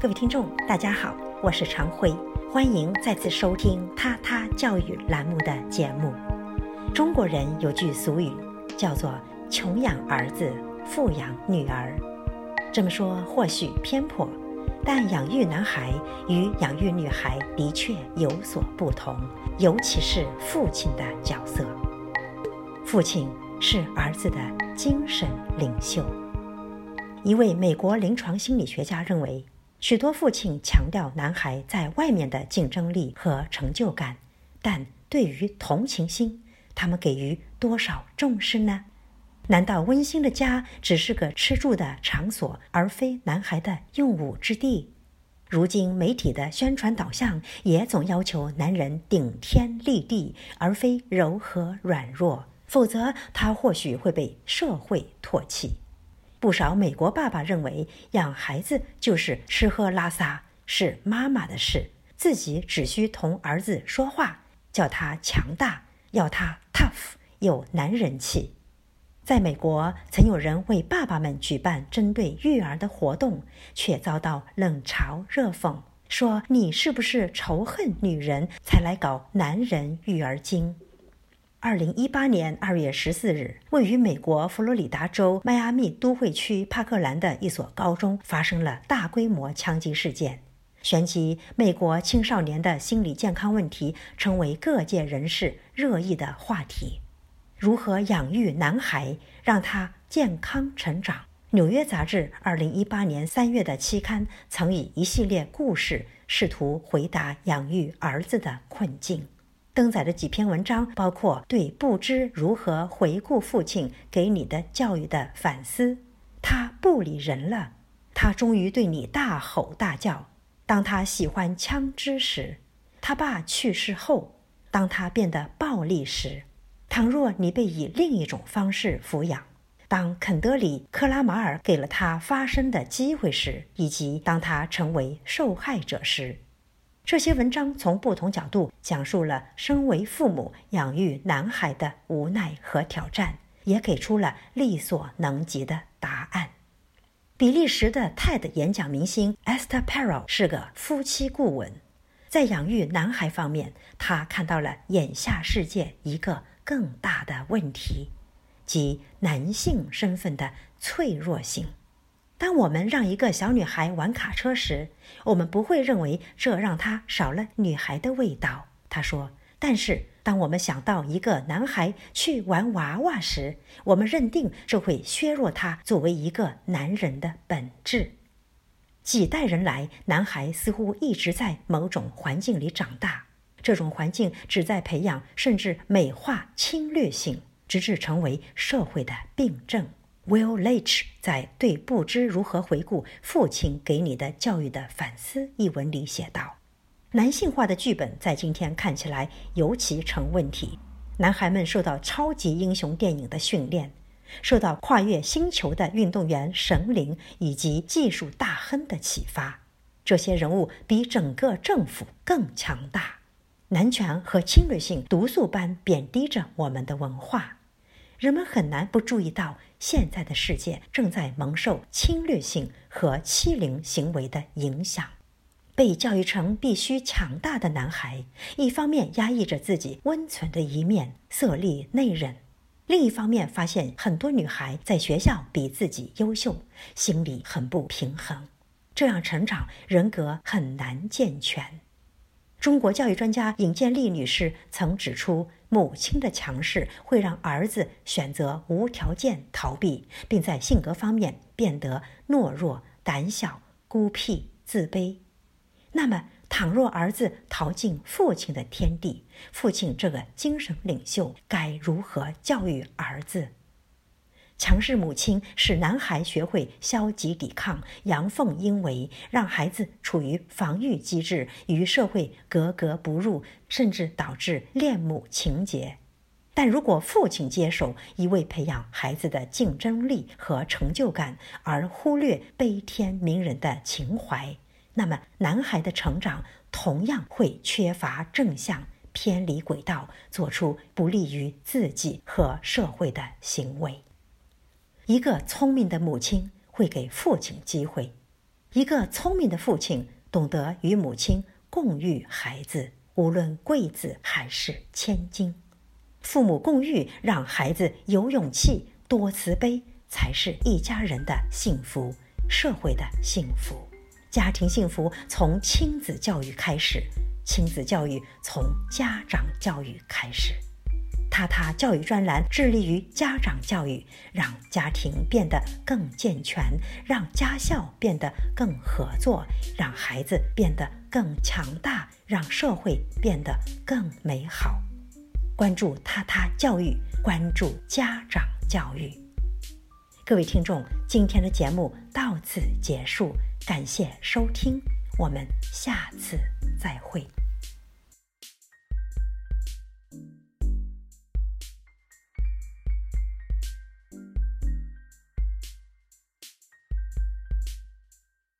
各位听众，大家好，我是常辉，欢迎再次收听《他他教育》栏目的节目。中国人有句俗语，叫做“穷养儿子，富养女儿”。这么说或许偏颇，但养育男孩与养育女孩的确有所不同，尤其是父亲的角色。父亲是儿子的精神领袖。一位美国临床心理学家认为。许多父亲强调男孩在外面的竞争力和成就感，但对于同情心，他们给予多少重视呢？难道温馨的家只是个吃住的场所，而非男孩的用武之地？如今媒体的宣传导向也总要求男人顶天立地，而非柔和软弱，否则他或许会被社会唾弃。不少美国爸爸认为，养孩子就是吃喝拉撒，是妈妈的事，自己只需同儿子说话，叫他强大，要他 tough，有男人气。在美国，曾有人为爸爸们举办针对育儿的活动，却遭到冷嘲热讽，说你是不是仇恨女人才来搞男人育儿经？二零一八年二月十四日，位于美国佛罗里达州迈阿密都会区帕克兰的一所高中发生了大规模枪击事件，旋即美国青少年的心理健康问题成为各界人士热议的话题。如何养育男孩，让他健康成长？纽约杂志二零一八年三月的期刊曾以一系列故事试图回答养育儿子的困境。登载的几篇文章，包括对不知如何回顾父亲给你的教育的反思。他不理人了，他终于对你大吼大叫。当他喜欢枪支时，他爸去世后，当他变得暴力时，倘若你被以另一种方式抚养，当肯德里·克拉马尔给了他发声的机会时，以及当他成为受害者时。这些文章从不同角度讲述了身为父母养育男孩的无奈和挑战，也给出了力所能及的答案。比利时的 TED 演讲明星 Esther Perel 是个夫妻顾问，在养育男孩方面，他看到了眼下世界一个更大的问题，即男性身份的脆弱性。当我们让一个小女孩玩卡车时，我们不会认为这让她少了女孩的味道。他说：“但是当我们想到一个男孩去玩娃娃时，我们认定这会削弱他作为一个男人的本质。”几代人来，男孩似乎一直在某种环境里长大，这种环境旨在培养甚至美化侵略性，直至成为社会的病症。Will Leach 在《对不知如何回顾父亲给你的教育的反思》一文里写道：“男性化的剧本在今天看起来尤其成问题。男孩们受到超级英雄电影的训练，受到跨越星球的运动员、神灵以及技术大亨的启发。这些人物比整个政府更强大。男权和侵略性毒素般贬低着我们的文化。”人们很难不注意到，现在的世界正在蒙受侵略性和欺凌行为的影响。被教育成必须强大的男孩，一方面压抑着自己温存的一面，色厉内荏；另一方面发现很多女孩在学校比自己优秀，心里很不平衡。这样成长，人格很难健全。中国教育专家尹建莉女士曾指出，母亲的强势会让儿子选择无条件逃避，并在性格方面变得懦弱、胆小、孤僻、自卑。那么，倘若儿子逃进父亲的天地，父亲这个精神领袖该如何教育儿子？强势母亲使男孩学会消极抵抗、阳奉阴违，让孩子处于防御机制，与社会格格不入，甚至导致恋母情节。但如果父亲接手，一味培养孩子的竞争力和成就感，而忽略悲天悯人的情怀，那么男孩的成长同样会缺乏正向、偏离轨道，做出不利于自己和社会的行为。一个聪明的母亲会给父亲机会，一个聪明的父亲懂得与母亲共育孩子，无论贵子还是千金。父母共育，让孩子有勇气、多慈悲，才是一家人的幸福，社会的幸福。家庭幸福从亲子教育开始，亲子教育从家长教育开始。踏踏教育专栏致力于家长教育，让家庭变得更健全，让家校变得更合作，让孩子变得更强大，让社会变得更美好。关注踏踏教育，关注家长教育。各位听众，今天的节目到此结束，感谢收听，我们下次再会。